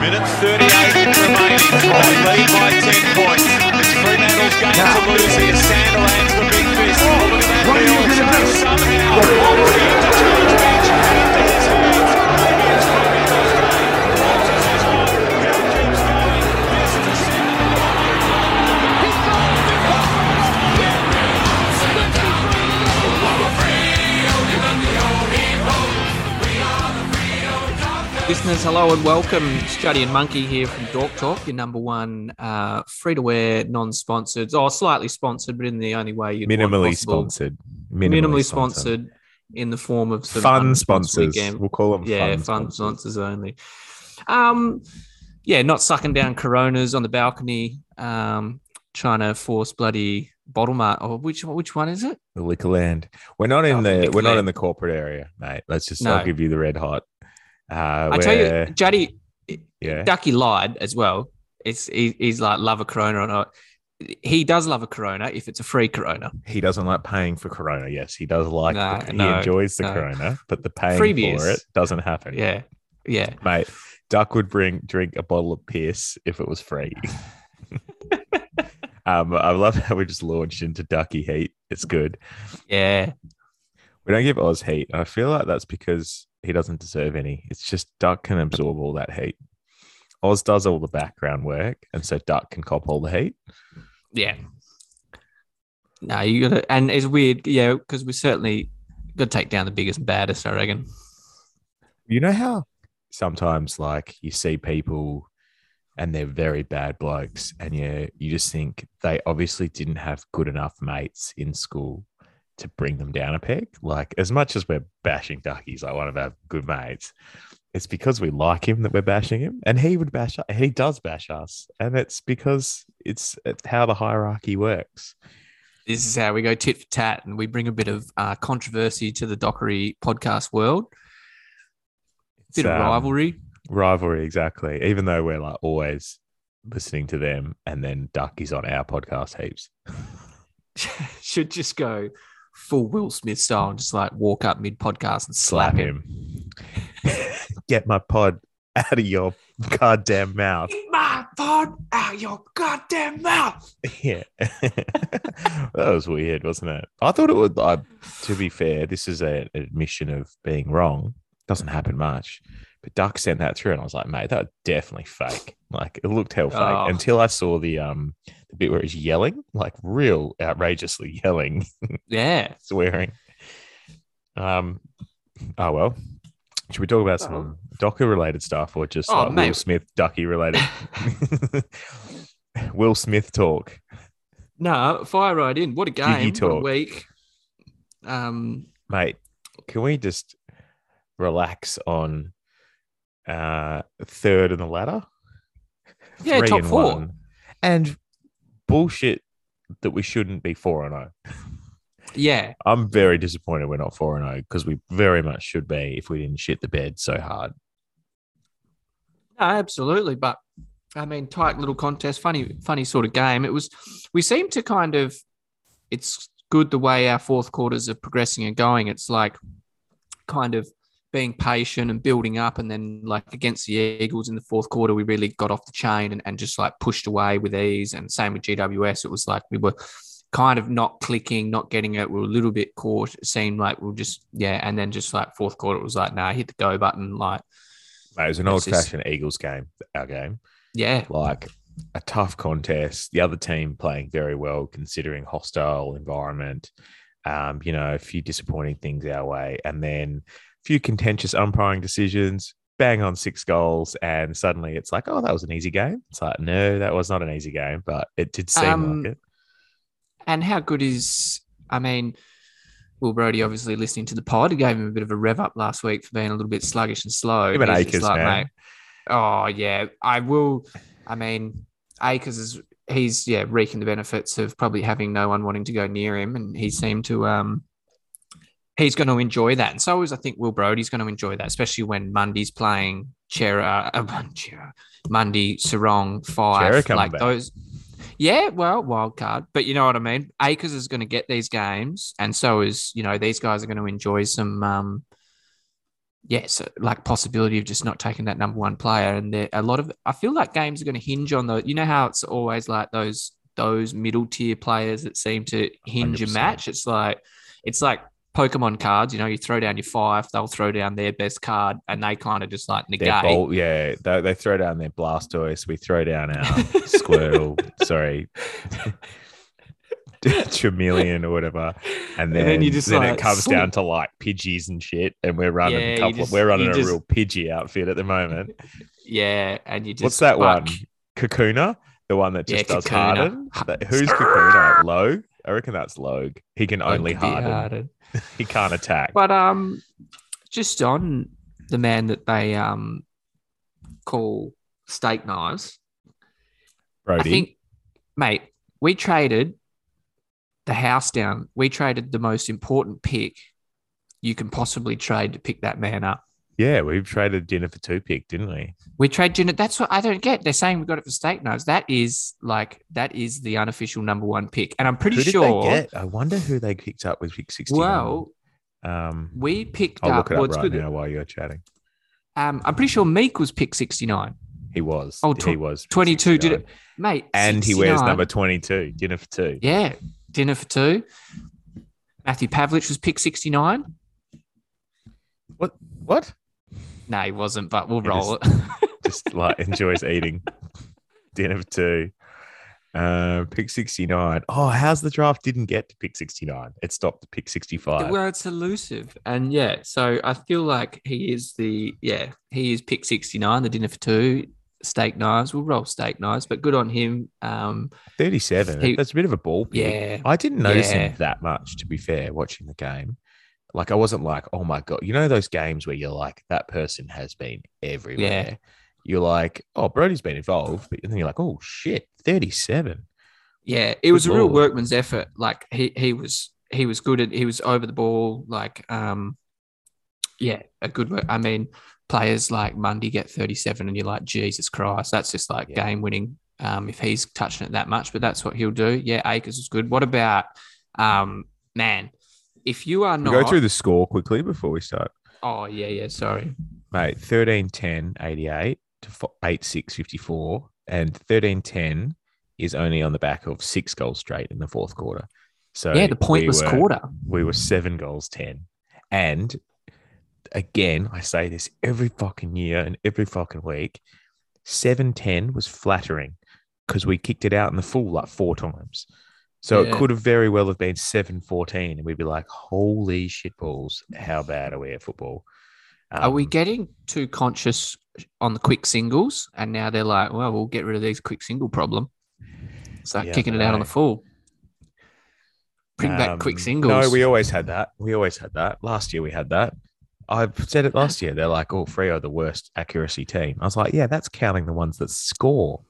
Minute 38 remaining. Lead by 10 points. It's Fremantle's game to lose here. Sanderlands the big fist. Look at that What are you field gonna chase do? somehow. Listeners, hello and welcome. Studdy and Monkey here from Dork Talk, your number one uh, free to wear, non sponsored, or slightly sponsored, but in the only way you'd want minimally sponsored. Minimally, sponsored. in the form of some Fun sponsors. We'll call them yeah, fun, fun sponsors. sponsors only. Um, yeah, not sucking down Coronas on the balcony, um, trying to force bloody bottle mart. Or which which one is it? The liquor land. We're not in Oh, the we're not in the corporate area, mate. Let's just No. I'll give you the red hot. Uh, I tell you, Juddy, yeah. Ducky lied as well. It's he, he's like love a Corona or not. He does love a Corona if it's a free Corona. He doesn't like paying for Corona. Yes, he does like. No, the, no, he enjoys the no. Corona, but the paying Free for it doesn't happen. Yeah, yeah. mate. Duck would bring drink a bottle of piss if it was free. um, I love how we just launched into Ducky heat. It's good. Yeah, We don't give Oz heat. I feel like that's because he doesn't deserve any. It's just Duck can absorb all that heat. Oz does all the background work, and so Duck can cop all the heat. yeah. No, you gotta, and it's weird, yeah, because we certainly got to take down the biggest and baddest. I reckon. You know how sometimes, like, you see people and they're very bad blokes, and you you just think they obviously didn't have good enough mates in school to bring them down a peg. Like, as much as we're bashing Ducky's like one of our good mates, it's because we like him that we're bashing him, and he would bash us. He does bash us, and it's because it's, it's how the hierarchy works. This is how we go tit for tat, and we bring a bit of uh, controversy to the Dockery podcast world. Bit of um, rivalry. rivalry exactly even though we're like always listening to them and then ducky's on our podcast heaps Should just go full Will Smith style, and just like walk up mid podcast and slap, him. get my pod out of your goddamn mouth. Get my pod out of your goddamn mouth. yeah. That was weird wasn't it? I thought it would I, to be fair this is a- an admission of being wrong. Doesn't happen much. But duck sent that through and i was like mate that was definitely fake. Like it looked hell fake Oh. until i saw the um the bit where he's yelling like real outrageously yelling Yeah. swearing. Um, oh well. Should we talk about some Docker related stuff or just Oh, like Will. Smith Ducky related? Will Smith talk. No, fire right in. What a game. What a week. Um, Mate, can we just relax on uh third in the ladder? yeah, top and four. one. And bullshit that we shouldn't be four and oh. Yeah. I'm very disappointed we're not four and oh because we very much should be if we didn't shit the bed so hard. No, absolutely. But I mean, tight little contest, funny, funny sort of game. It was. We seem to kind of. It's good the way our fourth quarters are progressing and going. It's like kind of being patient and building up, and then like against the Eagles in the fourth quarter, we really got off the chain and, and just like pushed away with ease. And same with GWS. It was like we were kind of not clicking, not getting it. We were a little bit caught. It seemed like we were just yeah, and then just like fourth quarter, it was like nah, hit the go button. Like Mate, it was an old fashioned Eagles game, our game. yeah, Like a tough contest. The other team playing very well considering hostile environment. Um, you know, a few disappointing things our way, and then few contentious umpiring decisions. Bang on six goals, and suddenly it's like, oh, that was an easy game. It's like, no, that was not an easy game, but it did seem Um, like it. And how good is, I mean, Will Brodie obviously listening to the pod. Gave him a bit of a rev up last week for being a little bit sluggish and slow. He's just Acres, man. oh, yeah. I will. I mean, Acres is, he's, yeah, reaping the benefits of probably having no one wanting to go near him. And he seemed to, um, he's going to enjoy that. And so is, I think, Will Brodie's going to enjoy that, especially when Mundy's playing Chera, uh, Chera, Mundy, Serong, Fyfe. Chera like back. those. Yeah, well, wild card, but you know what I mean. Acres is going to get these games, and so is you know these guys are going to enjoy some um, yes, like possibility of just not taking that number one player. And there a lot of I feel like games are going to hinge on the. You know how it's always like those those middle tier players that seem to hinge a 100%. match. It's like it's like Pokemon cards. You know, you throw down your five, they'll throw down their best card, and they kind of just like negate. bolt, yeah, they, they throw down their Blastoise. We throw down our Squirtle. sorry, Charmeleon or whatever, and then, then you just, then like, it comes down to like Pidgeys and shit, and we're running Yeah, a couple. just- we're running a just- real Pidgey outfit at the moment. Yeah, and you just What's that but- one? Kakuna, the one that just Yeah, does Kakuna. harden. Who's Kakuna? Logue? I reckon that's Logue. He can only be harden. He can't attack. But um, just on the man that they um call steak knives, Brodie, I think, mate, we traded the house down. We traded the most important pick you can possibly trade to pick that man up. Yeah, we've traded dinner for two pick, didn't we? We trade Jenna. That's what I don't get. They're saying we got it for steak knives. That is like that is the unofficial number one pick, and I'm pretty who did sure. they get? I wonder who they picked up with pick sixty. Well, um, we picked I'll up. look it up it's right good. now while you're chatting. Um, I'm pretty sure Meek was pick 69. He was. Oh, he was 22 did it, mate. and he wears number twenty-two. Dinner for two. Yeah, dinner for two. Matthew Pavlich was pick 69. What? What? No, he wasn't, but we'll He roll it. Just like enjoys eating. Dinner for two. Uh, pick sixty-nine. Oh, how's the draft didn't get to pick sixty-nine? It stopped at pick sixty-five. well, it's elusive. And yeah, so I feel like he is the, yeah, he is pick 69, the dinner for two. Steak knives. We'll roll steak knives, but good on him. Um, 37. He- That's a bit of a ball pick. yeah. I didn't notice Yeah. him that much, to be fair, watching the game. Like, I wasn't like, oh my God. You know, those games where you're like, that person has been everywhere. You're like, oh, Brodie's been involved. But then you're like, oh, shit, 37. Yeah, it was a real lord. workman's effort. Like he he was he was good at he was over the ball. Like um, yeah, a good work. I mean, players like Mundy get thirty seven, and you're like, Jesus Christ, that's just like Yeah. game winning. Um, if he's touching it that much, but that's what he'll do. Yeah, Acres is good. What about um, man? If you are We not, go through the score quickly before we start. oh yeah, yeah. Sorry. Mate, 13 10 88 to 8 6 54. And 13 10 is only on the back of six goals straight in the fourth quarter. So yeah, the pointless we were, quarter. we were seven goals 10. And again, I say this every fucking year and every fucking week 7 10 was flattering because we kicked it out in the full like four times. So it could have very well have been 7 14. And we'd be like, holy shit balls. How bad are we at football? Are we Um, getting too conscious on the quick singles? And now they're like, well, we'll get rid of these quick single problem. Start Yeah, kicking it out on the full. Bring back quick Um, singles. No, we always had that. We always had that. Last year we had that. I said it last year. They're like, oh, Freo are the worst accuracy team. I was like, yeah, that's counting the ones that score.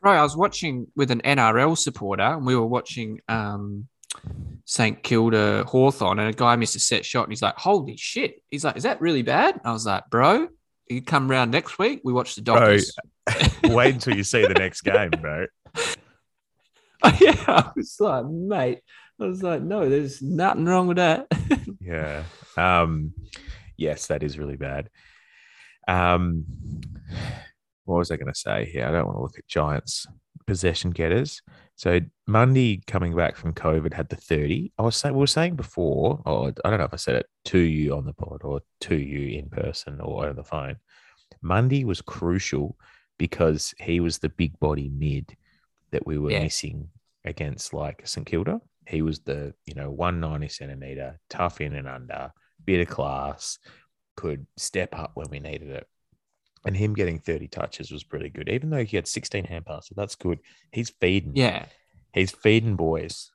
Bro, I was watching with an NRL supporter, and we were watching um, St Kilda Hawthorn, and a guy missed a set shot, and he's like, "Holy shit!" He's like, "Is that really bad?" I was like, "Bro, you come round next week. We watch the Dockers." Wait until you see the next game, bro. yeah, I was like, mate, I was like, no, there's nothing wrong with that. Yeah. Um, yes, that is really bad. Um, what was I going to say here? I don't want to look at Giants possession getters. So Mundy coming back from COVID had the 30. I was saying we were saying before, or I don't know if I said it to you on the pod or to you in person or over the phone. Mundy was crucial because he was the big body mid that we were Yeah. missing against like St Kilda. He was the, you know, 190 centimeter, tough in and under, bit of class, could step up when we needed it. And him getting 30 touches was pretty good. Even though he had 16 hand passes, that's good. He's feeding. yeah. He's feeding boys.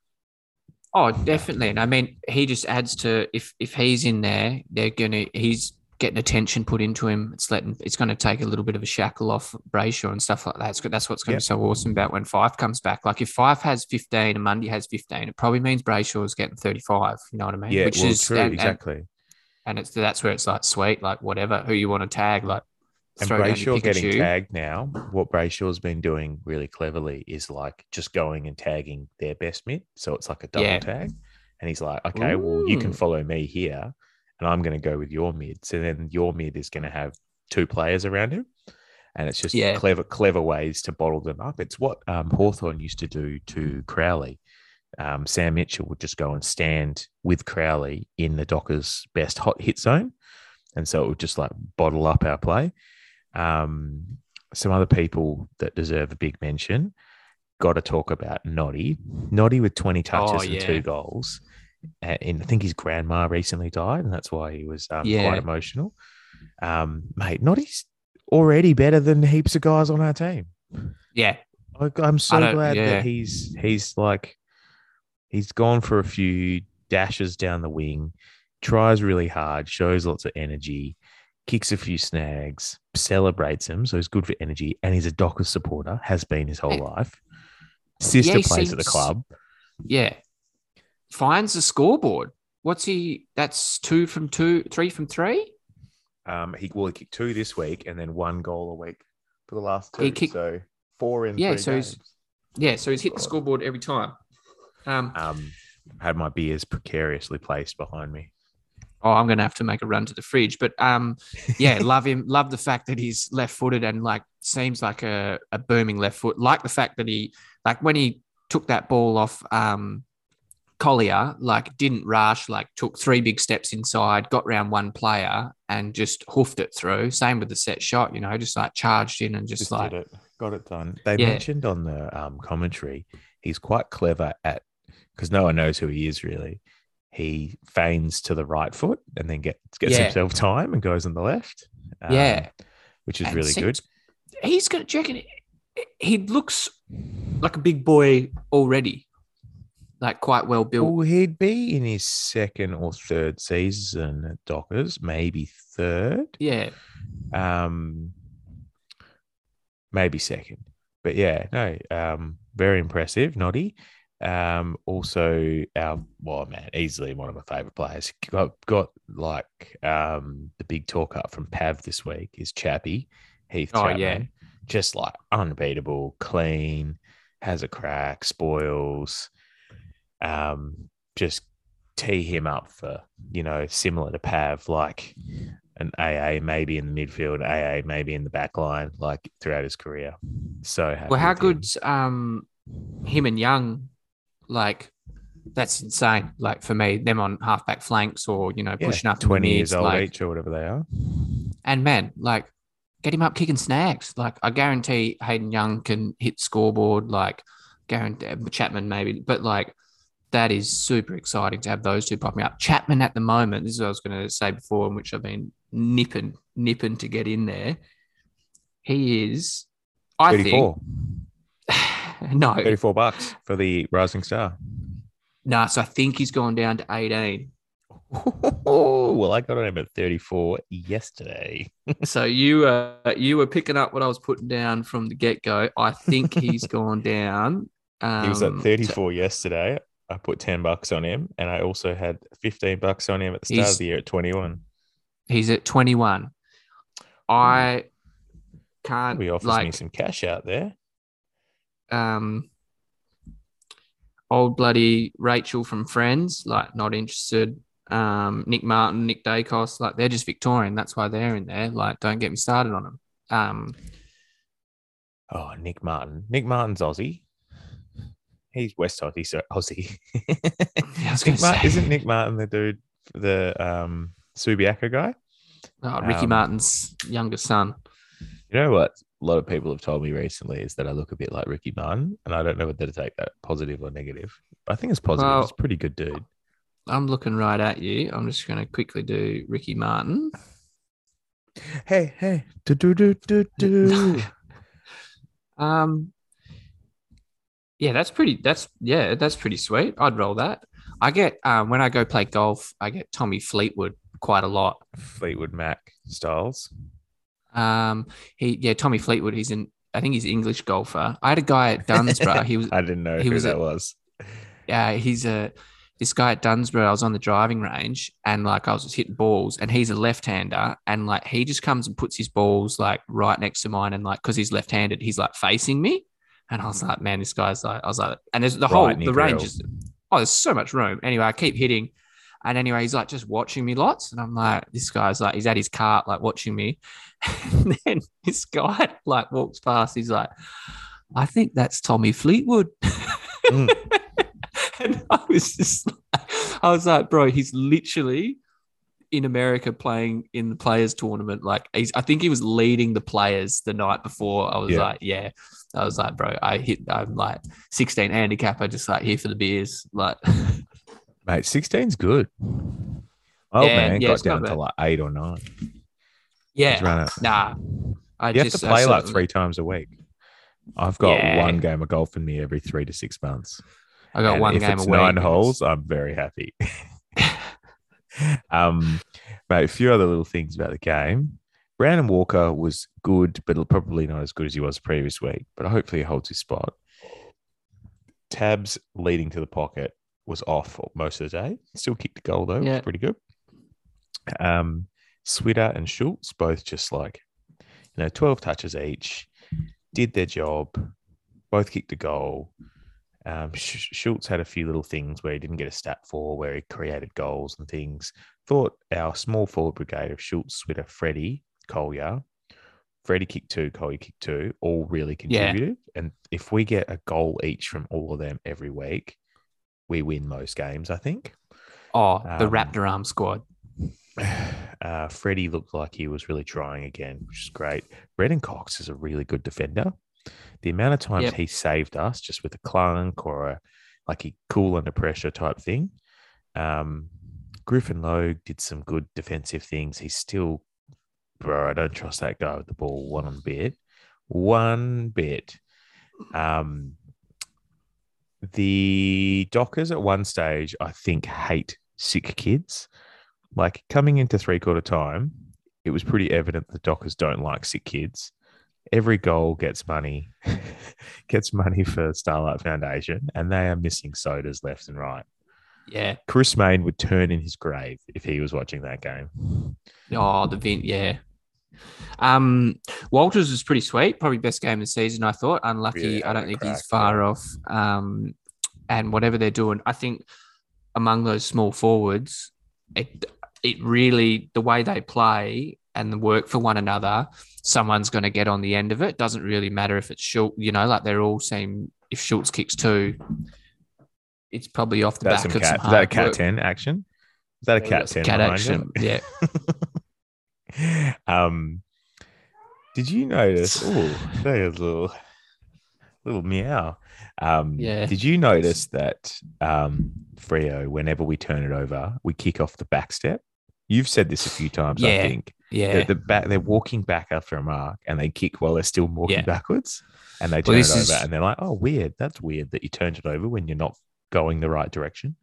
Oh, definitely. And I mean, he just adds to if if he's in there, they're gonna he's getting attention put into him. It's letting it's going to take a little bit of a shackle off Brayshaw and stuff like that. It's good. That's what's going to Yeah. be so awesome about when Fyfe comes back. Like if Fyfe has 15 and Mundy has 15, it probably means Brayshaw is getting 35. You know what I mean? Yeah, Which well, is true, and, and, exactly. and it's that's where it's like sweet, like whatever who you want to tag, like And Brayshaw getting tagged now, what Brayshaw's been doing really cleverly is like just going and tagging their best mid. So it's like a double Yeah. tag. And he's like, okay, well, you can follow me here. and I'm going to go with your mid. So then your mid is going to have two players around him, and it's just Yeah. clever, clever ways to bottle them up. It's what um, Hawthorn used to do to Crowley. Um, Sam Mitchell would just go and stand with Crowley in the Dockers' best hot hit zone, and so it would just like bottle up our play. Um, some other people that deserve a big mention. Got to talk about Noddy. Noddy with 20 touches Oh, and two goals. And and I think his grandma recently died, and that's why he was um, Yeah. quite emotional. Um, mate, Noddy's already better than heaps of guys on our team. Yeah, I, I'm so glad yeah. that he's he's like he's gone for a few dashes down the wing, tries really hard, shows lots of energy, kicks a few snags, celebrates them, so he's good for energy, and he's a Dockers supporter, has been his whole Hey. life. Sister he plays at the club. yeah. Finds the scoreboard. What's he? That's two from two, three from three. Um, he will kick two this week, and then one goal a week for the last two. He kicked- so four in Yeah, three so he's- Yeah, so he's hit the scoreboard every time. Um, Um, had my beers precariously placed behind me. Oh, I'm gonna have to make a run to the fridge. But um, yeah, love him. Love the fact that he's left-footed and like seems like a, a booming left foot. Like the fact that he like when he took that ball off um Collier, like didn't rush, like took three big steps inside, got round one player and just hoofed it through. Same with the set shot, you know, just like charged in and just, just like it, got it done. They Yeah. mentioned on the um, commentary he's quite clever at because no one knows who he is really. He feigns to the right foot and then gets gets Yeah. himself time and goes on the left. um, Yeah. which is And really good. He's gonna do you he looks like a big boy already. Like quite well built. Well, he'd be in his second or third season at Dockers, maybe third. Yeah. Um, maybe second, but yeah, no, um, very impressive, Noddy. Um, also our well, man, easily one of my favorite players. Got got like um the big talk up from Pav this week is Chappie Heath. Oh, Chapman. yeah. just like unbeatable, clean, has a crack, spoils. Um, just tee him up for you know similar to Pav, like an AA maybe in the midfield, AA maybe in the back line, like throughout his career. So happy Well, how him. good's um him and Young? Like that's insane. Like for me, them on halfback flanks or you know Yeah, pushing up twenty mids, years old like, each or whatever they are. And man, like get him up kicking snags. Like I guarantee Hayden Young can hit scoreboard. Like guarantee uh, Chapman maybe, but like that is super exciting to have those two popping up. Chapman at the moment, this is what I was going to say before, in which I've been nipping, nipping to get in there. He is, I 34, think, no, 34 bucks for the Rising Star. no. So I think he's gone down to eighteen. Oh, well, I got on him at 34 yesterday. So you uh, you were picking up what I was putting down from the get go. I think he's gone down. Um, He was at to- 34 yesterday. I put 10 bucks on him, and I also had 15 bucks on him at the start He's- of the year at 21. he's at twenty one. I can't We offers me some cash out there. Um old bloody Rachel from Friends, like not interested. Um, Nick Martin, Nick Daicos, like they're just Victorian. That's why they're in there. Like, don't get me started on them. Um, Oh, Nick Martin. Nick Martin's Aussie. He's West Aussie, so Aussie. Was Nick say. isn't Nick Martin the dude, the um, Subiaco guy? oh, Ricky um, Martin's younger son. You know what? A lot of people have told me recently is that I look a bit like Ricky Martin, and I don't know whether to take that positive or negative. I think it's positive. Well- He's a pretty good dude. I'm looking right at you. I'm just going to quickly do Ricky Martin. Hey, hey, do do do do do. Um, yeah, that's pretty. That's yeah, that's pretty sweet. I'd roll that. I get um, when I go play golf, I get Tommy Fleetwood quite a lot. Fleetwood Mac styles. Um, he yeah, Tommy Fleetwood. He's in. I think he's an English golfer. I had a guy at Dunsborough. He was I didn't know he who was that a- was. yeah, he's a this guy at Dunsborough. I was on the driving range and like I was just hitting balls, and he's a left-hander, and like he just comes and puts his balls like right next to mine, and like because he's left-handed, he's like facing me, and I was like, man, this guy's like, I was like, and there's the whole Right, the range is oh, there's so much room. Anyway, I keep hitting. And anyway, he's like just watching me lots. And I'm like, this guy's like, he's at his cart, like watching me. And then this guy like walks past. He's like, I think that's Tommy Fleetwood. Mm. and I was just like, I was like, bro, he's literally in America playing in the players tournament. Like he's I think he was leading the players the night before. I was Yeah. like, yeah. I was like, bro, I hit I'm like 16 handicap. I just like here for the beers. Like Mate, 16's good. Oh Yeah, man, yeah, got down to like eight or nine. Yeah. Nah. I You have just to play like three times a week. I've got Yeah. one game of golf in me every three to six months. I got And one if game it's nine holes, I'm very happy. um, mate, a few other little things about the game. Brandon Walker was good, but probably not as good as he was previous week. But hopefully, he holds his spot. Tabs leading to the pocket was off most of the day. Still kicked a goal though, Yeah. was pretty good. Um, Switter and Schultz both just like you know twelve touches each, did their job. Both kicked a goal. Um, Schultz had a few little things where he didn't get a stat for, where he created goals and things. Thought our small forward brigade of Schultz, Switter, Freddie, Collier, Freddie kicked two, Collier kicked two, all really Yeah. contributed. And if we get a goal each from all of them every week, we win most games, I think. Oh, the Um, Raptor arm squad. Uh, Freddie looked like he was really trying again, which is great. Brennan Cox is a really good defender. The amount of times Yep. he saved us just with a clunk or a like he cool under pressure type thing. Um, Griffin Logue did some good defensive things. He's still, bro, I don't trust that guy with the ball one bit. One bit. Um, the Dockers at one stage, I think, hate sick kids. Like coming into three quarter time, it was pretty evident the Dockers don't like sick kids. Every goal gets money, gets money for Starlight Foundation, and they are missing sodas left and right. Yeah. Chris Main would turn in his grave if he was watching that game. Oh, the vent, yeah. Um, Walters was pretty sweet. Probably best game of the season, I thought. Unlucky. I don't think crack, he's far yeah. off. Um, and whatever they're doing, I think among those small forwards, it it really the way they play and the work for one another, someone's going to get on the end of it. Doesn't really matter if it's Schultz, you know, like they're all seem if Schultz kicks two, it's probably off the That's back some of cat. some Is that a cat work. ten action? Is that a cat that's ten? cat action. Yeah. um, did you notice? Oh, there's a little, little meow. Um, Yeah. Did you notice that um, Freo, whenever we turn it over, we kick off the back step? You've said this a few times, I Yeah. think. Yeah. The, the back, they're walking back after a mark, and they kick while they're still walking Yeah. backwards, and they Well, turn it over, is- and they're like, "Oh, weird. That's weird that you turned it over when you're not going the right direction."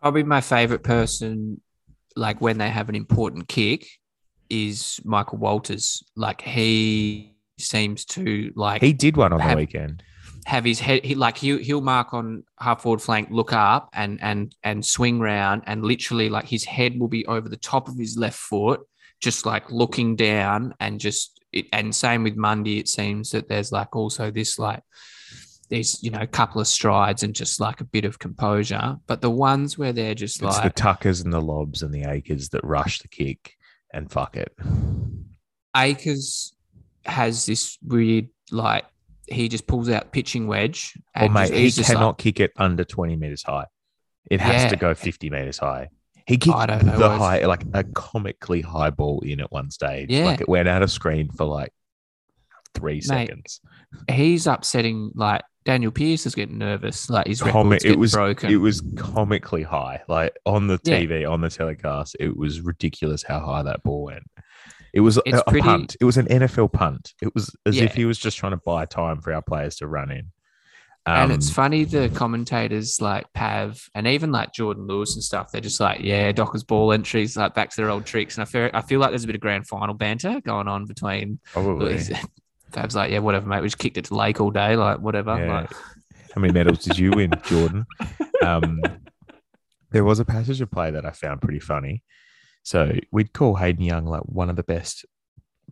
Probably my favorite person, like when they have an important kick, is Michael Walters. Like he seems to like He did one on the weekend. Have his head. He like he he'll mark on half forward flank, look up and and and swing round, and literally like his head will be over the top of his left foot, just like looking down, and just it, and same with Mundy. It seems that there's like also this like there's you know couple of strides and just like a bit of composure, but the ones where they're just It's the Tuckers and the Lobbs and the Acres that rush the kick and fuck it. Acres has this weird like he just pulls out pitching wedge. Oh, mate, just- he just like- cannot kick it under 20 meters high. It has Yeah. to go 50 meters high. He kicked I don't know the high, like a comically high ball in at one stage. Yeah. Like it went out of screen for like three seconds. he's upsetting like Daniel Pierce is getting nervous. Like his Comic- record's it was broken. it was comically high. Like on the Yeah. TV, on the telecast, it was ridiculous how high that ball went. It was a, It's a pretty- punt. It was an NFL punt. It was as if he was just trying to buy time for our players to run in. and it's Um, funny the commentators like Pav and even like Jordan Lewis and stuff. They're just like, yeah, Docker's ball entries like back to their old tricks. And I feel I feel like there's a bit of grand final banter going on between. probably. Pav's like, yeah, whatever, mate. We just kicked it to Lake all day, like whatever. Yeah. Like, How many medals did you win, Jordan? Um, there was a passage of play that I found pretty funny. So we'd call Hayden Young like one of the best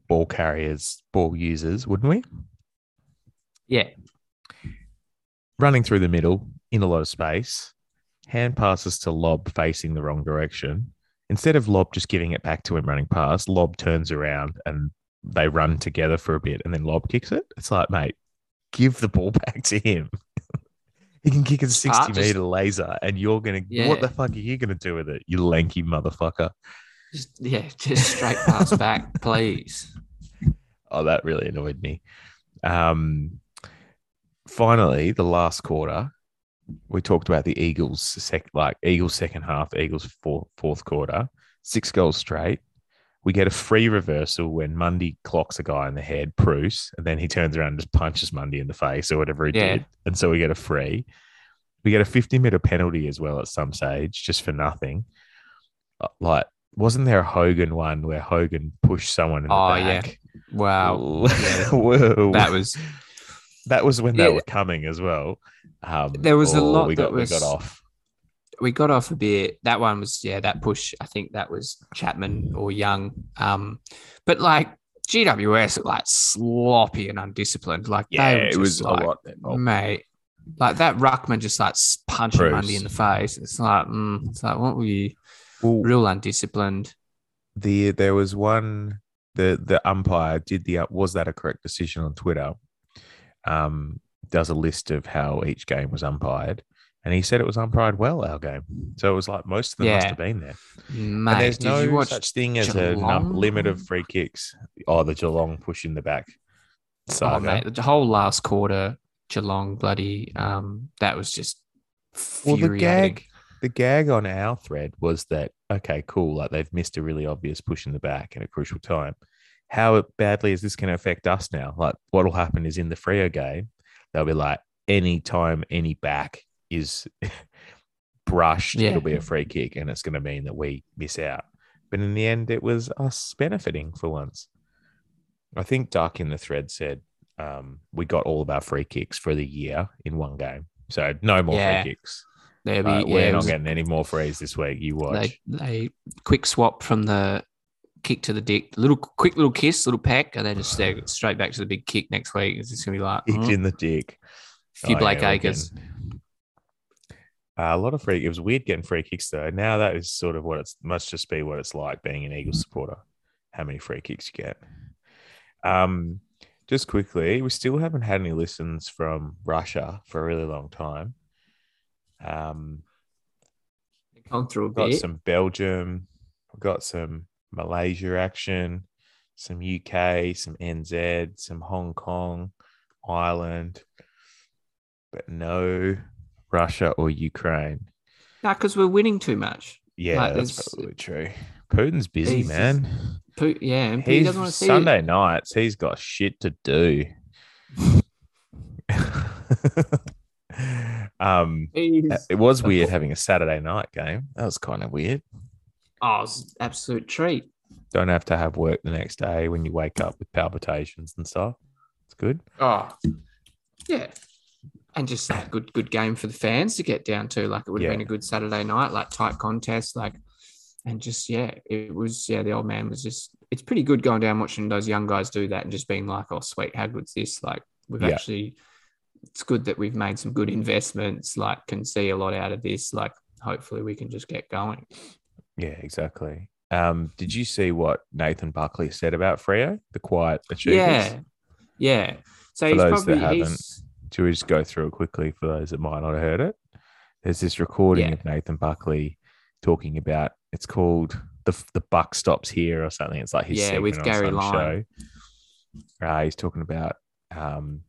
ball carriers, ball users, wouldn't we? yeah, Running through the middle in a lot of space. hand passes to Lobb facing the wrong direction. Instead of Lobb just giving it back to him running past, Lobb turns around and they run together for a bit and then Lobb kicks it. It's like, mate, give the ball back to him. He can kick a 60 Start just- meter laser and you're going to, what the fuck are you going to do with it, you lanky motherfucker? Just, yeah, just straight pass back, please. Oh, that really annoyed me. Um, finally, the last quarter, we talked about the Eagles sec like Eagles second half, Eagles fourth, fourth quarter, six goals straight. We get a free reversal when Mundy clocks a guy in the head, Bruce, and then he turns around and just punches Mundy in the face or whatever he Yeah. did. And so we get a free. We get a 50 meter penalty as well at some stage, just for nothing. Uh, Like, wasn't there a Hogan one where Hogan pushed someone in the Oh, yeah. back? Wow. yeah. Whoa. That was that was when they Yeah. were coming as well. Um, There was a lot we that got was- we got off. We got off a bit. That one was yeah, that push. I think that was Chapman or Young. Um, but like GWS like sloppy and undisciplined. Like they were just like, mate. Like that ruckman just like punching Bruce. Mundy in the face. It's like, mm, it's like what were you Well, real undisciplined? the there was one the the umpire did the was that a correct decision on Twitter? Um, does a list of how each game was umpired, and he said it was umpired well our game. So it was like most of them must have been there. Mate, and there's no such thing as a limit of free kicks. Oh, the Geelong push in the back. oh mate, the whole last quarter, Geelong bloody. Um, that was just. Well, the gag, the gag on our thread was that okay, cool, like they've missed a really obvious push in the back at a crucial time. How badly is this going to affect us now? Like, what will happen is in the Freo game, they'll be like, any time any back is brushed, Yeah. it'll be a free kick, and it's going to mean that we miss out. But in the end, it was us benefiting for once. I think Duck in the thread said um, we got all of our free kicks for the year in one game. So no more Yeah. free kicks. Uh, be, yeah, we're not was- getting any more frees this week. You watch. they they quick swap from the kick to the dick, little quick little kiss, little peck, and then just uh, straight back to the big kick next week. It's just gonna be like Kicked mm, in the dick. A few Oh, Blake yeah, Acres. getting- Uh, a lot of free. It was weird getting free kicks though. Now that is sort of what it's must just be what it's like being an Eagles supporter. How many free kicks you get? Um, just quickly, we still haven't had any listens from Russia for a really long time. Um, Gone through a We've got bit. some Belgium, we've got some Malaysia action, some UK, some NZ, some Hong Kong, Ireland, but no Russia or Ukraine. No, because we're winning too much. Yeah, Like, that's probably true. Putin's busy, man. Yeah, and he doesn't want to see Sunday nights. He's got shit to do. um, it was weird having a Saturday night game. That was kind of weird. oh, it's an absolute treat. Don't have to have work the next day when you wake up with palpitations and stuff. It's good. Oh, yeah. And just a good, good game for the fans to get down to. Like it would have Yeah. been a good Saturday night, like tight contest, like, and just yeah, it was yeah. The old man was just. It's pretty good going down watching those young guys do that and just being like, oh sweet, how good's this? Like we've Yeah. actually. It's good that we've made some good investments. Like can see a lot out of this. Like hopefully we can just get going. Yeah, exactly. Um, did you see what Nathan Buckley said about Freo, the quiet achievers? Yeah, yeah. So For he's probably he's, Should we just go through it quickly for those that might not have heard it? There's this recording Yeah. of Nathan Buckley talking about it's called the the buck stops here or something. It's like his Yeah, with Gary Lyon. show. Uh, he's talking about um,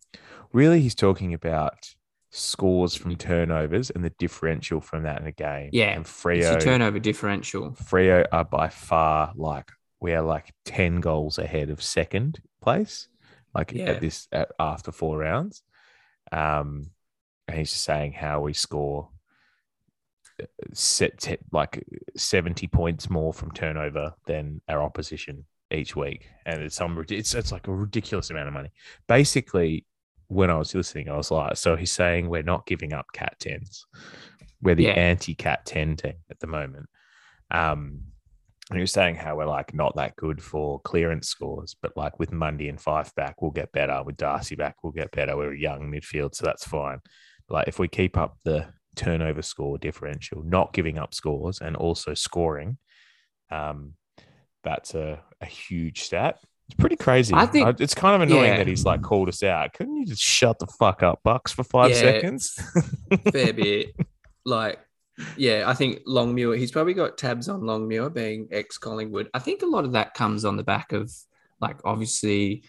really he's talking about scores from turnovers and the differential from that in a game. Yeah, and it's Freo turnover differential. Freo are by far like we are like 10 goals ahead of second place, like Yeah. at this at, after four rounds. Um, and he's just saying how we score set, set like 70 points more from turnover than our opposition each week. And it's some it's it's like a ridiculous amount of money. Basically, when I was listening, I was like, so he's saying we're not giving up cat tens. We're the Yeah. anti cat 10 team at the moment. Um, and he was saying how we're like not that good for clearance scores, but like with Mundy and Fyfe back, we'll get better. With Darcy back, we'll get better. We're a young midfield, so that's fine. Like if we keep up the turnover score differential, not giving up scores, and also scoring. Um, that's a, a huge stat. It's pretty crazy. I think- it's kind of annoying yeah. that he's like called us out. Couldn't you just shut the fuck up, Bucks, for five Yeah. seconds? fair bit. Like, yeah, I think Longmuir, he's probably got tabs on Longmuir being ex Collingwood. I think a lot of that comes on the back of, like, obviously,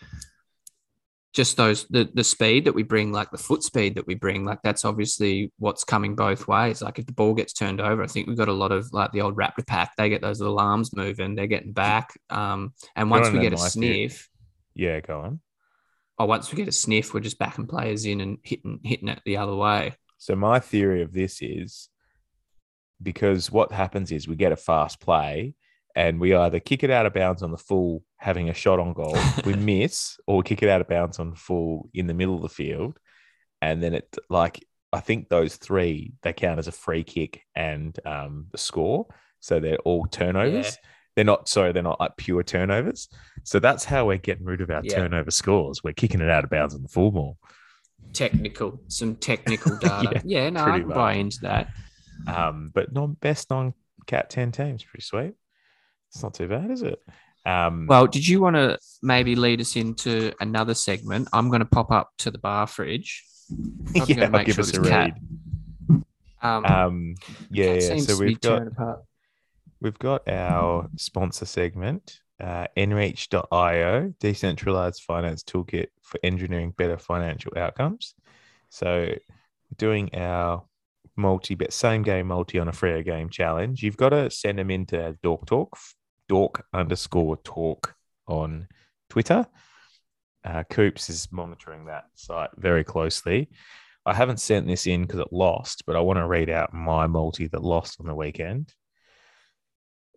just those the the speed that we bring, like the foot speed that we bring, like that's obviously what's coming both ways. Like if the ball gets turned over, I think we've got a lot of like the old Raptor pack. They get those little arms moving, they're getting back. Um, and once we get a sniff, yeah, go on. Oh, once we get a sniff, we're just backing players in and hitting hitting it the other way. So my theory of this is because what happens is we get a fast play and we either kick it out of bounds on the full having a shot on goal, we miss, or we kick it out of bounds on full in the middle of the field. And then it like I think those three they count as a free kick and um the score. So they're all turnovers. Yeah. They're not sorry, they're not like pure turnovers. So that's how we're getting rid of our Yeah. turnover scores. We're kicking it out of bounds on the full ball. technical, some technical data. yeah, no, I can buy into that. Um, but non best non cat 10 teams, pretty sweet. It's not too bad, is it? Um, Well, did you want to maybe lead us into another segment? I'm going to pop up to the bar fridge. I'm yeah, make give sure us a cat- read. Um, Um, yeah, yeah. So we've got we've got our sponsor segment, uh, Enreach.io, decentralized finance toolkit for engineering better financial outcomes. So, doing our multi bet same game multi on a Freo game challenge. You've got to send them into Dork Talk, Dork underscore Talk on Twitter. Uh, Coops is monitoring that site very closely. I haven't sent this in because it lost, but I want to read out my multi that lost on the weekend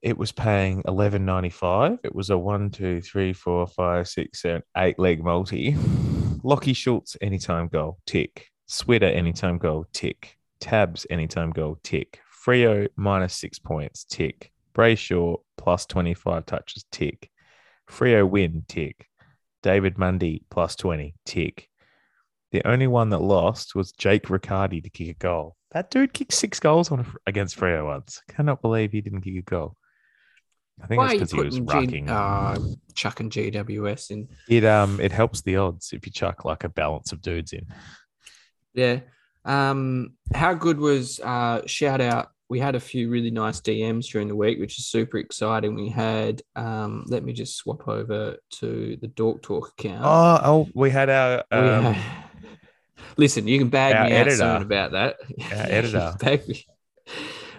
it was paying eleven ninety five. It was a one, two, three, four, five, six, seven, eight leg multi. Lachie Schultz anytime goal tick. Switter anytime goal tick. Tabs anytime goal tick. Freo minus six points tick. Brayshaw plus twenty five touches tick. Freo win tick. David Mundy plus twenty tick. The only one that lost was Jake Riccardi to kick a goal. That dude kicked six goals on against Freo once. Cannot believe he didn't kick a goal. I think Why it's because he was putting G- rucking. uh, chucking GWS in? It um it helps the odds if you chuck like a balance of dudes in. Yeah. Um, how good was uh, shout out? We had a few really nice DMs during the week, which is super exciting. We had um, let me just swap over to the Dork Talk account. Oh, oh, we had our We um, had- Listen, you can bag our me out editor. soon about that. Our editor. bag me.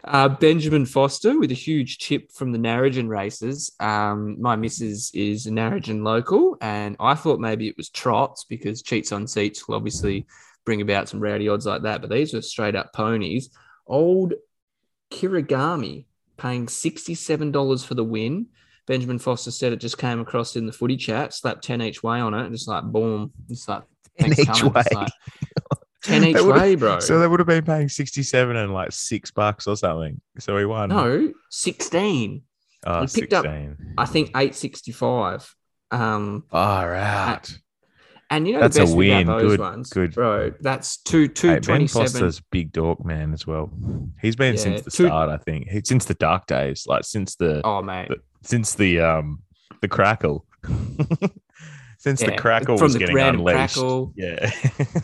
Uh, Benjamin Foster with a huge tip from the Narrogin races. Um, my missus is a Narrogin local, and I thought maybe it was trots because cheats on seats will obviously bring about some rowdy odds like that. But these were straight up ponies. Old Kirigami paying $67 for the win. Benjamin Foster said it just came across in the footy chat, slapped 10 each way on it, and just like boom. It's like 10 thanks, each coming. Way. like, 10 each way, bro. So they would have been paying 67 and like six bucks or something. So he won. no, 16. oh, he picked up- 16. I think 865. Um, Far out. And you know That's the a win. about those Good- ones, good. bro. That's two two Hey, ben. Foster's big dork man as well. He's been Yeah, since the two- start, I think. He- Since the dark days, like since the Oh mate, since the um the crackle. since the crackle was the getting unleashed. crackle. Yeah.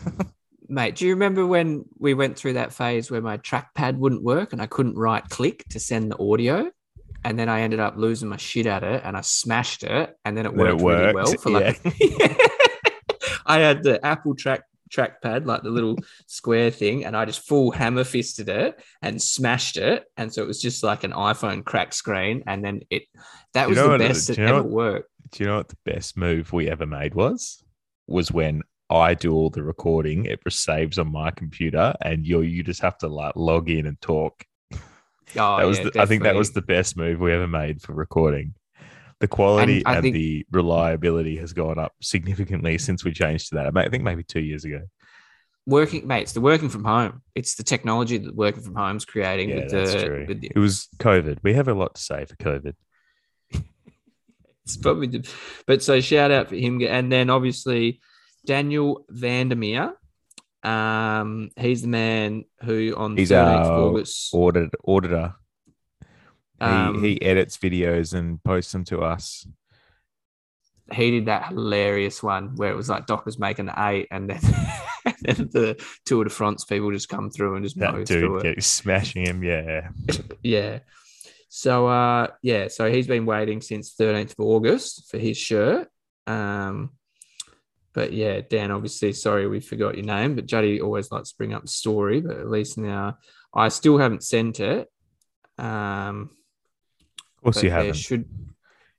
mate. Do you remember when we went through that phase where my trackpad wouldn't work and I couldn't right click to send the audio? And then I ended up losing my shit at it and I smashed it and then it Then it worked really well for like I had the Apple track trackpad, like the little square thing, and I just full hammer fisted it and smashed it. And so it was just like an iPhone crack screen. And then it that You was know the best do that ever what- worked. Do you know what the best move we ever made was? Was when I do all the recording, it saves on my computer, and you you just have to like log in and talk. Oh, that was yeah, the, I think that was the best move we ever made for recording. The quality I and, think- the reliability has gone up significantly since we changed to that. I think maybe two years ago. working, mates, the working from home. It's the technology that working from home's creating. Yeah, with that's the, true. with the- It was COVID. We have a lot to say for COVID. It's probably, the- but so shout out for him, and then obviously Daniel Vandermeer. Um, he's the man who on He's 13th of our August. Audit auditor. Um, he he edits videos and posts them to us. he did that hilarious one where it was like Doc was making eight, and then, and then the Tour de France people just come through and just That through dude it. keeps smashing him. Yeah. Yeah. So uh yeah, so he's been waiting since 13th of August for his shirt. Um but yeah, Dan, obviously, sorry we forgot your name, but Juddy always likes to bring up the story, but at least now I still haven't sent it. Um course you haven't. should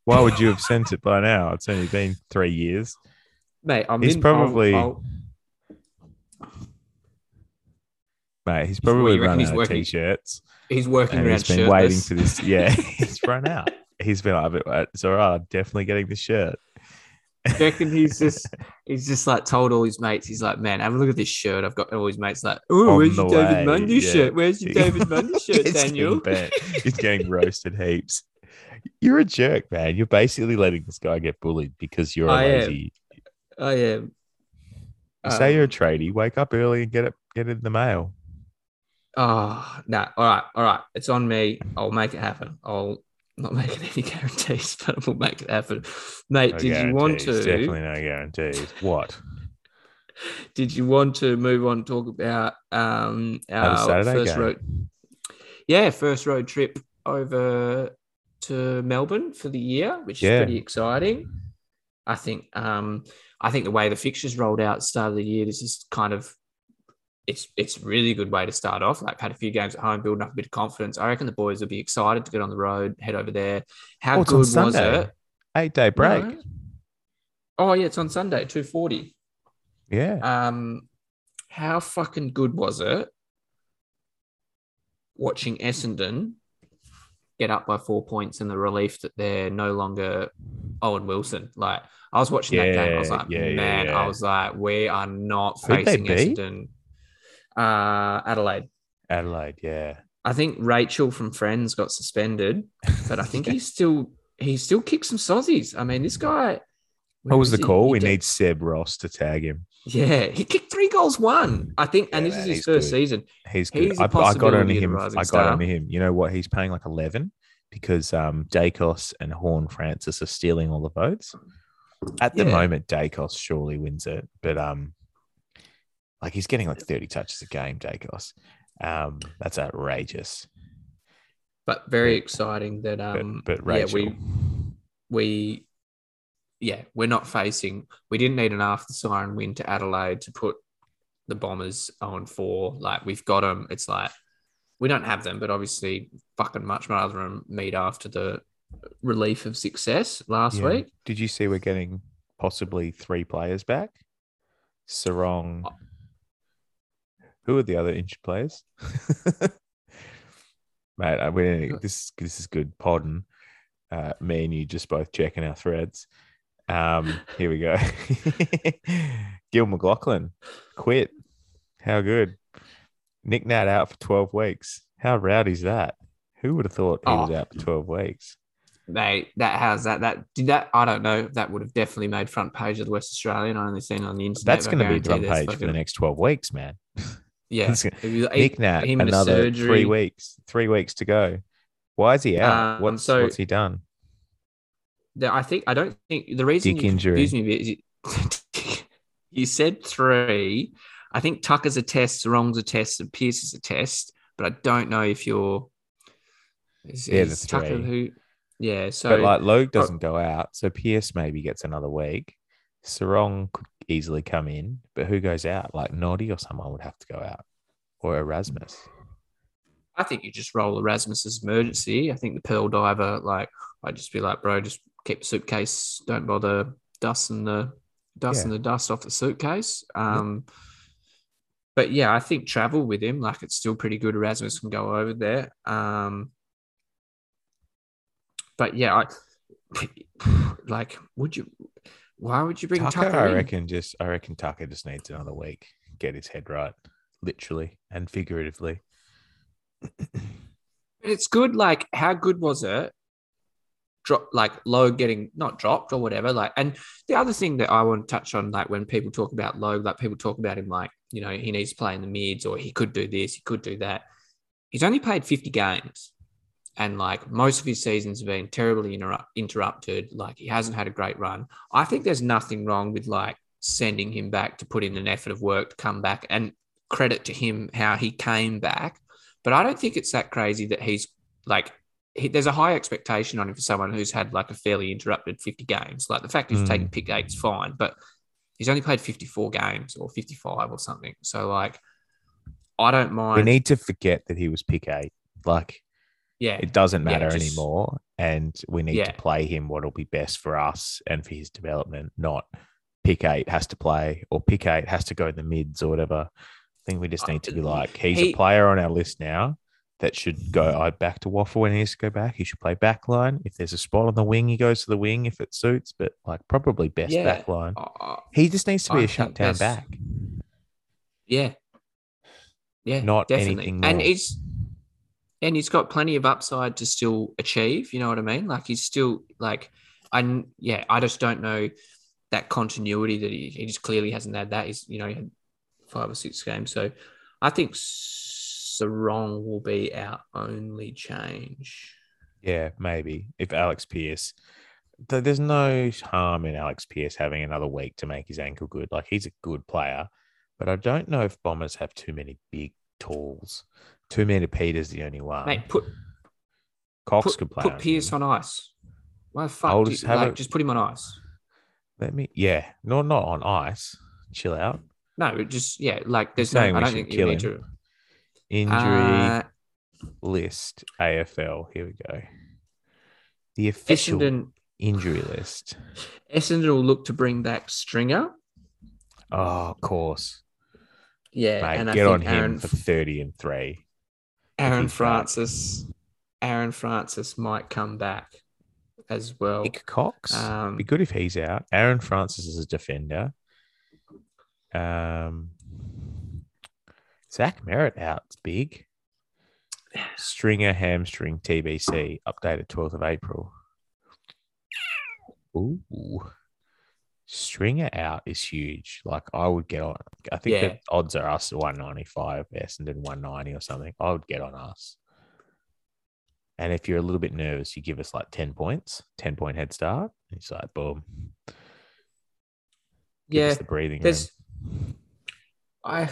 Why would you have sent it by now? It's only been three years. mate, I'm He's in- probably- I'll- Mate, he's probably reckon run he's out of working- t-shirts. he's working around he's been waiting for this. Yeah, he's run out. He's been like, uh, it's all right. I'm definitely getting the shirt. I reckon he's just he's just like told all his mates, he's like, man, have a look at this shirt. I've got all his mates like, oh, where's your David way, Mundy yeah. shirt? Where's your David Mundy shirt, Daniel? getting. He's getting roasted heaps. You're a jerk, man. You're basically letting this guy get bullied because you're a I am. lazy. I am. You say you're a Um, tradie. Wake up early and get it. Get it in the mail. Oh no! All right, all right. It's on me. I'll make it happen. I'll not making any guarantees, but we'll make it happen, mate. No did you want to? Definitely no guarantees. What? Did you want to move on? and Talk about um our Saturday first game. road. Yeah, first road trip over to Melbourne for the year, which Yeah. is pretty exciting. I think um I think the way the fixtures rolled out at the start of the year, this is kind of it's it's a really good way to start off. Like had a few games at home, building up a bit of confidence. I reckon the boys will be excited to get on the road, head over there. How Oh, good was it? Eight day break. No. Oh yeah, it's on Sunday, two forty. Yeah. Um, how fucking good was it watching Essendon get up by four points and the relief that they're no longer Owen Wilson? Like, I was watching that game, I was like, yeah, yeah, man, yeah. I was like, we are not Who'd facing? Essendon. Uh, Adelaide. Adelaide. Yeah. I think Rachel from Friends got suspended, but I think he still he still kicks some saucies. I mean, this guy. What was the he? call? He We did- need Seb Ross to tag him. Yeah, he kicked three goals, one. I think, and Yeah, this man, is his first good. season. He's good. He's I, I got of him. I got star. onto him. You know what? He's paying like eleven because um Daicos and Horne-Francis are stealing all the votes. At the Yeah. moment, Daicos surely wins it, but um, like he's getting like thirty touches a game. Daicos, um, that's outrageous. But very exciting that um but yeah Rachel, we we yeah we're not facing we didn't need an after siren win to Adelaide to put the Bombers on four like we've got them it's like we don't have them but obviously fucking much rather than meet after the relief of success last Yeah. week Did you see we're getting possibly three players back? Serong. Oh. Who are the other injured players? Mate, I mean, this this is good. Podden, uh, me and you just both checking our threads. Um, here we go. Gil McLachlan quit. How good. Nick Nat out for 12 weeks. How rowdy's that? Who would have thought he was Oh. out for 12 weeks? Mate, that has that that did that. I don't know. That would have definitely made front page of the West Australian. I only seen it on the internet. That's going to be front page for the next 12 weeks, man. Yeah, gonna- Nick Nat, him in a another three weeks. Three weeks to go. Why is he out? Um, what's, so- what's he done? The- I think I don't think the reason Dick you injury. confused me is you, said three. I think Tucker's a test, Wrong's a test, and Pierce is a test, but I don't know if you're. Is, Yeah, the is Tucker who? Yeah, so but like Logue doesn't go out, so Pierce maybe gets another week. Serong could easily come in, but who goes out? Like Noddy or someone would have to go out, or Erasmus. I think you just roll Erasmus as emergency. I think the Pearl Diver, like, I'd just be like, bro, just keep the suitcase. Don't bother dusting the dusting the dust off the suitcase. Um, but yeah, I think travel with him, like, it's still pretty good. Erasmus can go over there. Um, but yeah, I like, would you? Why would you bring Tucker, Tucker? I reckon just I reckon Tucker just needs another week, get his head right, literally and figuratively. It's good. Like, how good was it? Drop like low getting not dropped or whatever. Like, and the other thing that I want to touch on, like when people talk about low, like people talk about him like you know, he needs to play in the mids or he could do this, he could do that. He's only played 50 games. And like most of his seasons have been terribly interrupt, interrupted. Like he hasn't had a great run. I think there's nothing wrong with like sending him back to put in an effort of work to come back and credit to him how he came back. But I don't think it's that crazy that he's like, he, there's a high expectation on him for someone who's had like a fairly interrupted 50 games. Like the fact he's Mm. taking pick eight's fine, but he's only played 54 games or 55 or something. So like, I don't mind. We need to forget that he was pick eight. Like yeah, it doesn't Yeah, matter just- anymore, and we need Yeah. to play him what'll be best for us and for his development. Not pick eight has to play or pick eight has to go in the mids or whatever. I think we just need to be like he's Uh, He- a player on our list now that should go I back to WAFL when he needs to go back. He should play back line. If there's a spot on the wing, he goes to the wing if it suits, but like probably best Yeah. back line. Uh, He just needs to be I a shutdown that's- back. yeah, yeah, Not definitely. anything And he's and he's got plenty of upside to still achieve. You know what I mean? Like he's still like, I yeah, I just don't know that continuity that he, he just clearly hasn't had that. He's you know he had five or six games, so I think Serong will be our only change. Yeah, maybe if Alex Pierce. th- There's no harm in Alex Pierce having another week to make his ankle good. Like he's a good player, but I don't know if Bombers have too many big tools. Too many Peter's the only one. Mate, put Cox put, could play. put Pierce on ice. Why the fuck? Just you- like, a- just put him on ice. Let me. Yeah, no, not on ice. Chill out. No, just yeah, like there's no. I don't think you need to. Injury Uh, list AFL. Here we go. The official Essendon, injury list. Essendon will look to bring back Stringer. Oh, of course. Yeah, Mate, and I get think on him Aaron, for 30 and three. Aaron back. Francis, Aaron Francis might come back as well. Nik Cox. Um, Be good if he's out. Aaron Francis is a defender. Um, Zach Merrett out. It's big. Stringer hamstring TBC updated 12th of April. Ooh. Stringer out is huge. Like I would get on. I think Yeah. the odds are us 195, Essendon 190 or something. I would get on us. And if you're a little bit nervous, you give us like 10 points, 10 point head start. It's like, boom. Give yeah, the breathing room. I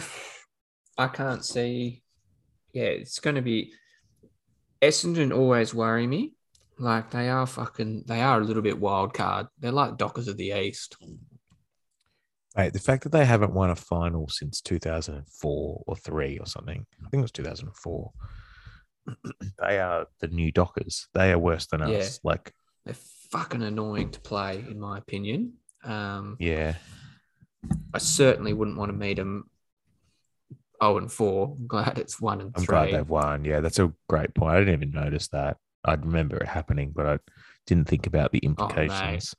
I can't see. Yeah, it's going to be Essendon. Always worry me. Like they are fucking. They are a little bit wild card. They're like Dockers of the East. Mate, the fact that they haven't won a final since 2004 or three or something, I think it was 2004. they are the new Dockers. They are worse than Yeah. us. Like, They're fucking annoying to play, in my opinion. Um, yeah, I certainly wouldn't want to meet them. Oh, and four. I'm glad it's one and I'm three. glad they've won. Yeah, that's a great point. I didn't even notice that. I'd remember it happening, but I didn't think about the Oh, implications.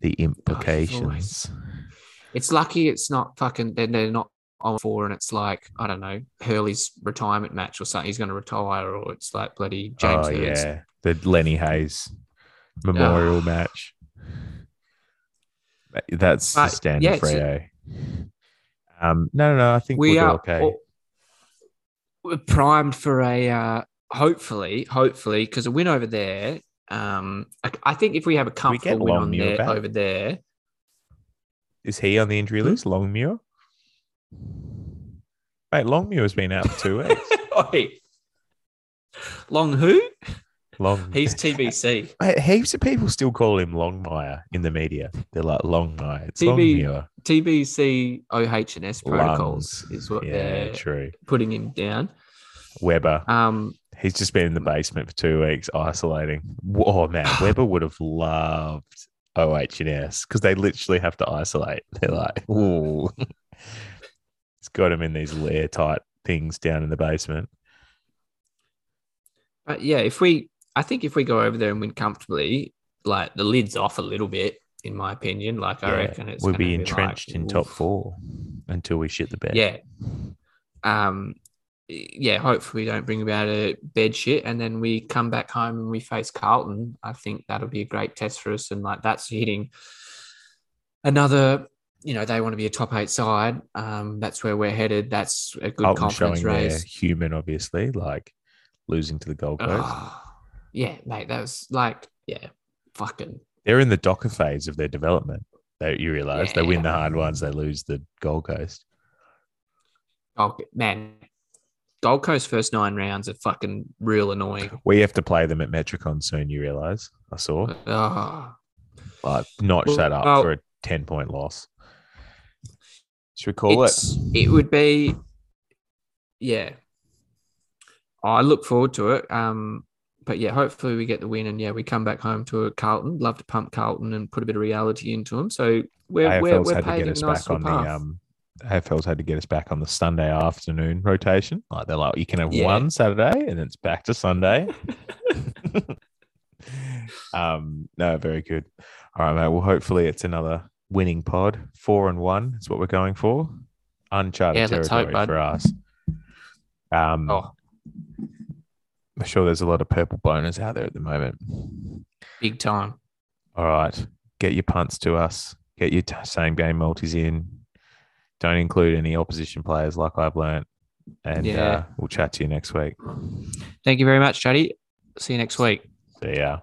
the implications. It's lucky it's not fucking. They're, they're not on four, and it's like I don't know Hurley's retirement match or something. He's going to retire, or it's like bloody James. oh, yeah. The Lenny Hayes memorial Ah. match. That's the But, standard yeah, for it's AA. Um, no, no, no. I think we we'll are okay. all- we're primed for a uh, hopefully, hopefully, because a win over there. Um, I, I think if we have a comfortable win on Longmuir there back? over there, Is he on the injury Hmm? list? Longmuir? Mate, Longmuir's been out for two weeks. Long who? Long. He's TBC. Heaps of people still call him Longmire in the media. They're like Longmire. It's TB Longmuir. TBC OH&S protocols Lungs. is what Yeah, they're true. putting him down. Weber. Um, He's just been in the basement for two weeks isolating. Oh man, Weber would have loved OH&S because they literally have to isolate. They're like, ooh. it's got him in these lair tight things down in the basement. but yeah, if we, I think if we go over there and win comfortably, like the lid's off a little bit, in my opinion. Like I reckon it's we'll gonna be like, entrenched in top four until we shit the bed. Yeah. Um, yeah, hopefully we don't bring about a bed shit and then we come back home and we face Carlton. I think that'll be a great test for us. And like that's hitting another you know, they want to be a top eight side. Um, that's where we're headed. That's a good Carlton confidence race. human, obviously, like losing to the Gold Coast. Yeah, mate. That was like, yeah, fucking. They're in the docker phase of their development. They, you realize they win the hard ones, they lose the Gold Coast. Oh, man. Gold Coast first nine rounds are fucking real annoying. We have to play them at Metricon soon. You realize? I saw Oh, like notch Well, that up well- for a ten point loss. Should we call it? it would be, yeah. I look forward to it. Um, but yeah, hopefully we get the win and yeah, we come back home to a Carlton. Love to pump Carlton and put a bit of reality into them. So we're we're, we're to paving a nice back on little the path. um. AFL's had to get us back on the Sunday afternoon rotation. Like they're like, you can have Yeah. one Saturday and it's back to Sunday. um, no, very good. All right, mate. Well, hopefully it's another winning pod. Four and one is what we're going for. Uncharted Yeah, let's hope, territory for us. Um, oh, I'm sure there's a lot of purple boners out there at the moment. big time. All right, get your punts to us. Get your same game multis in. Don't include any opposition players, like I've learnt. And Yeah. uh, we'll chat to you next week. Thank you very much, Chatty. See you next week. See ya.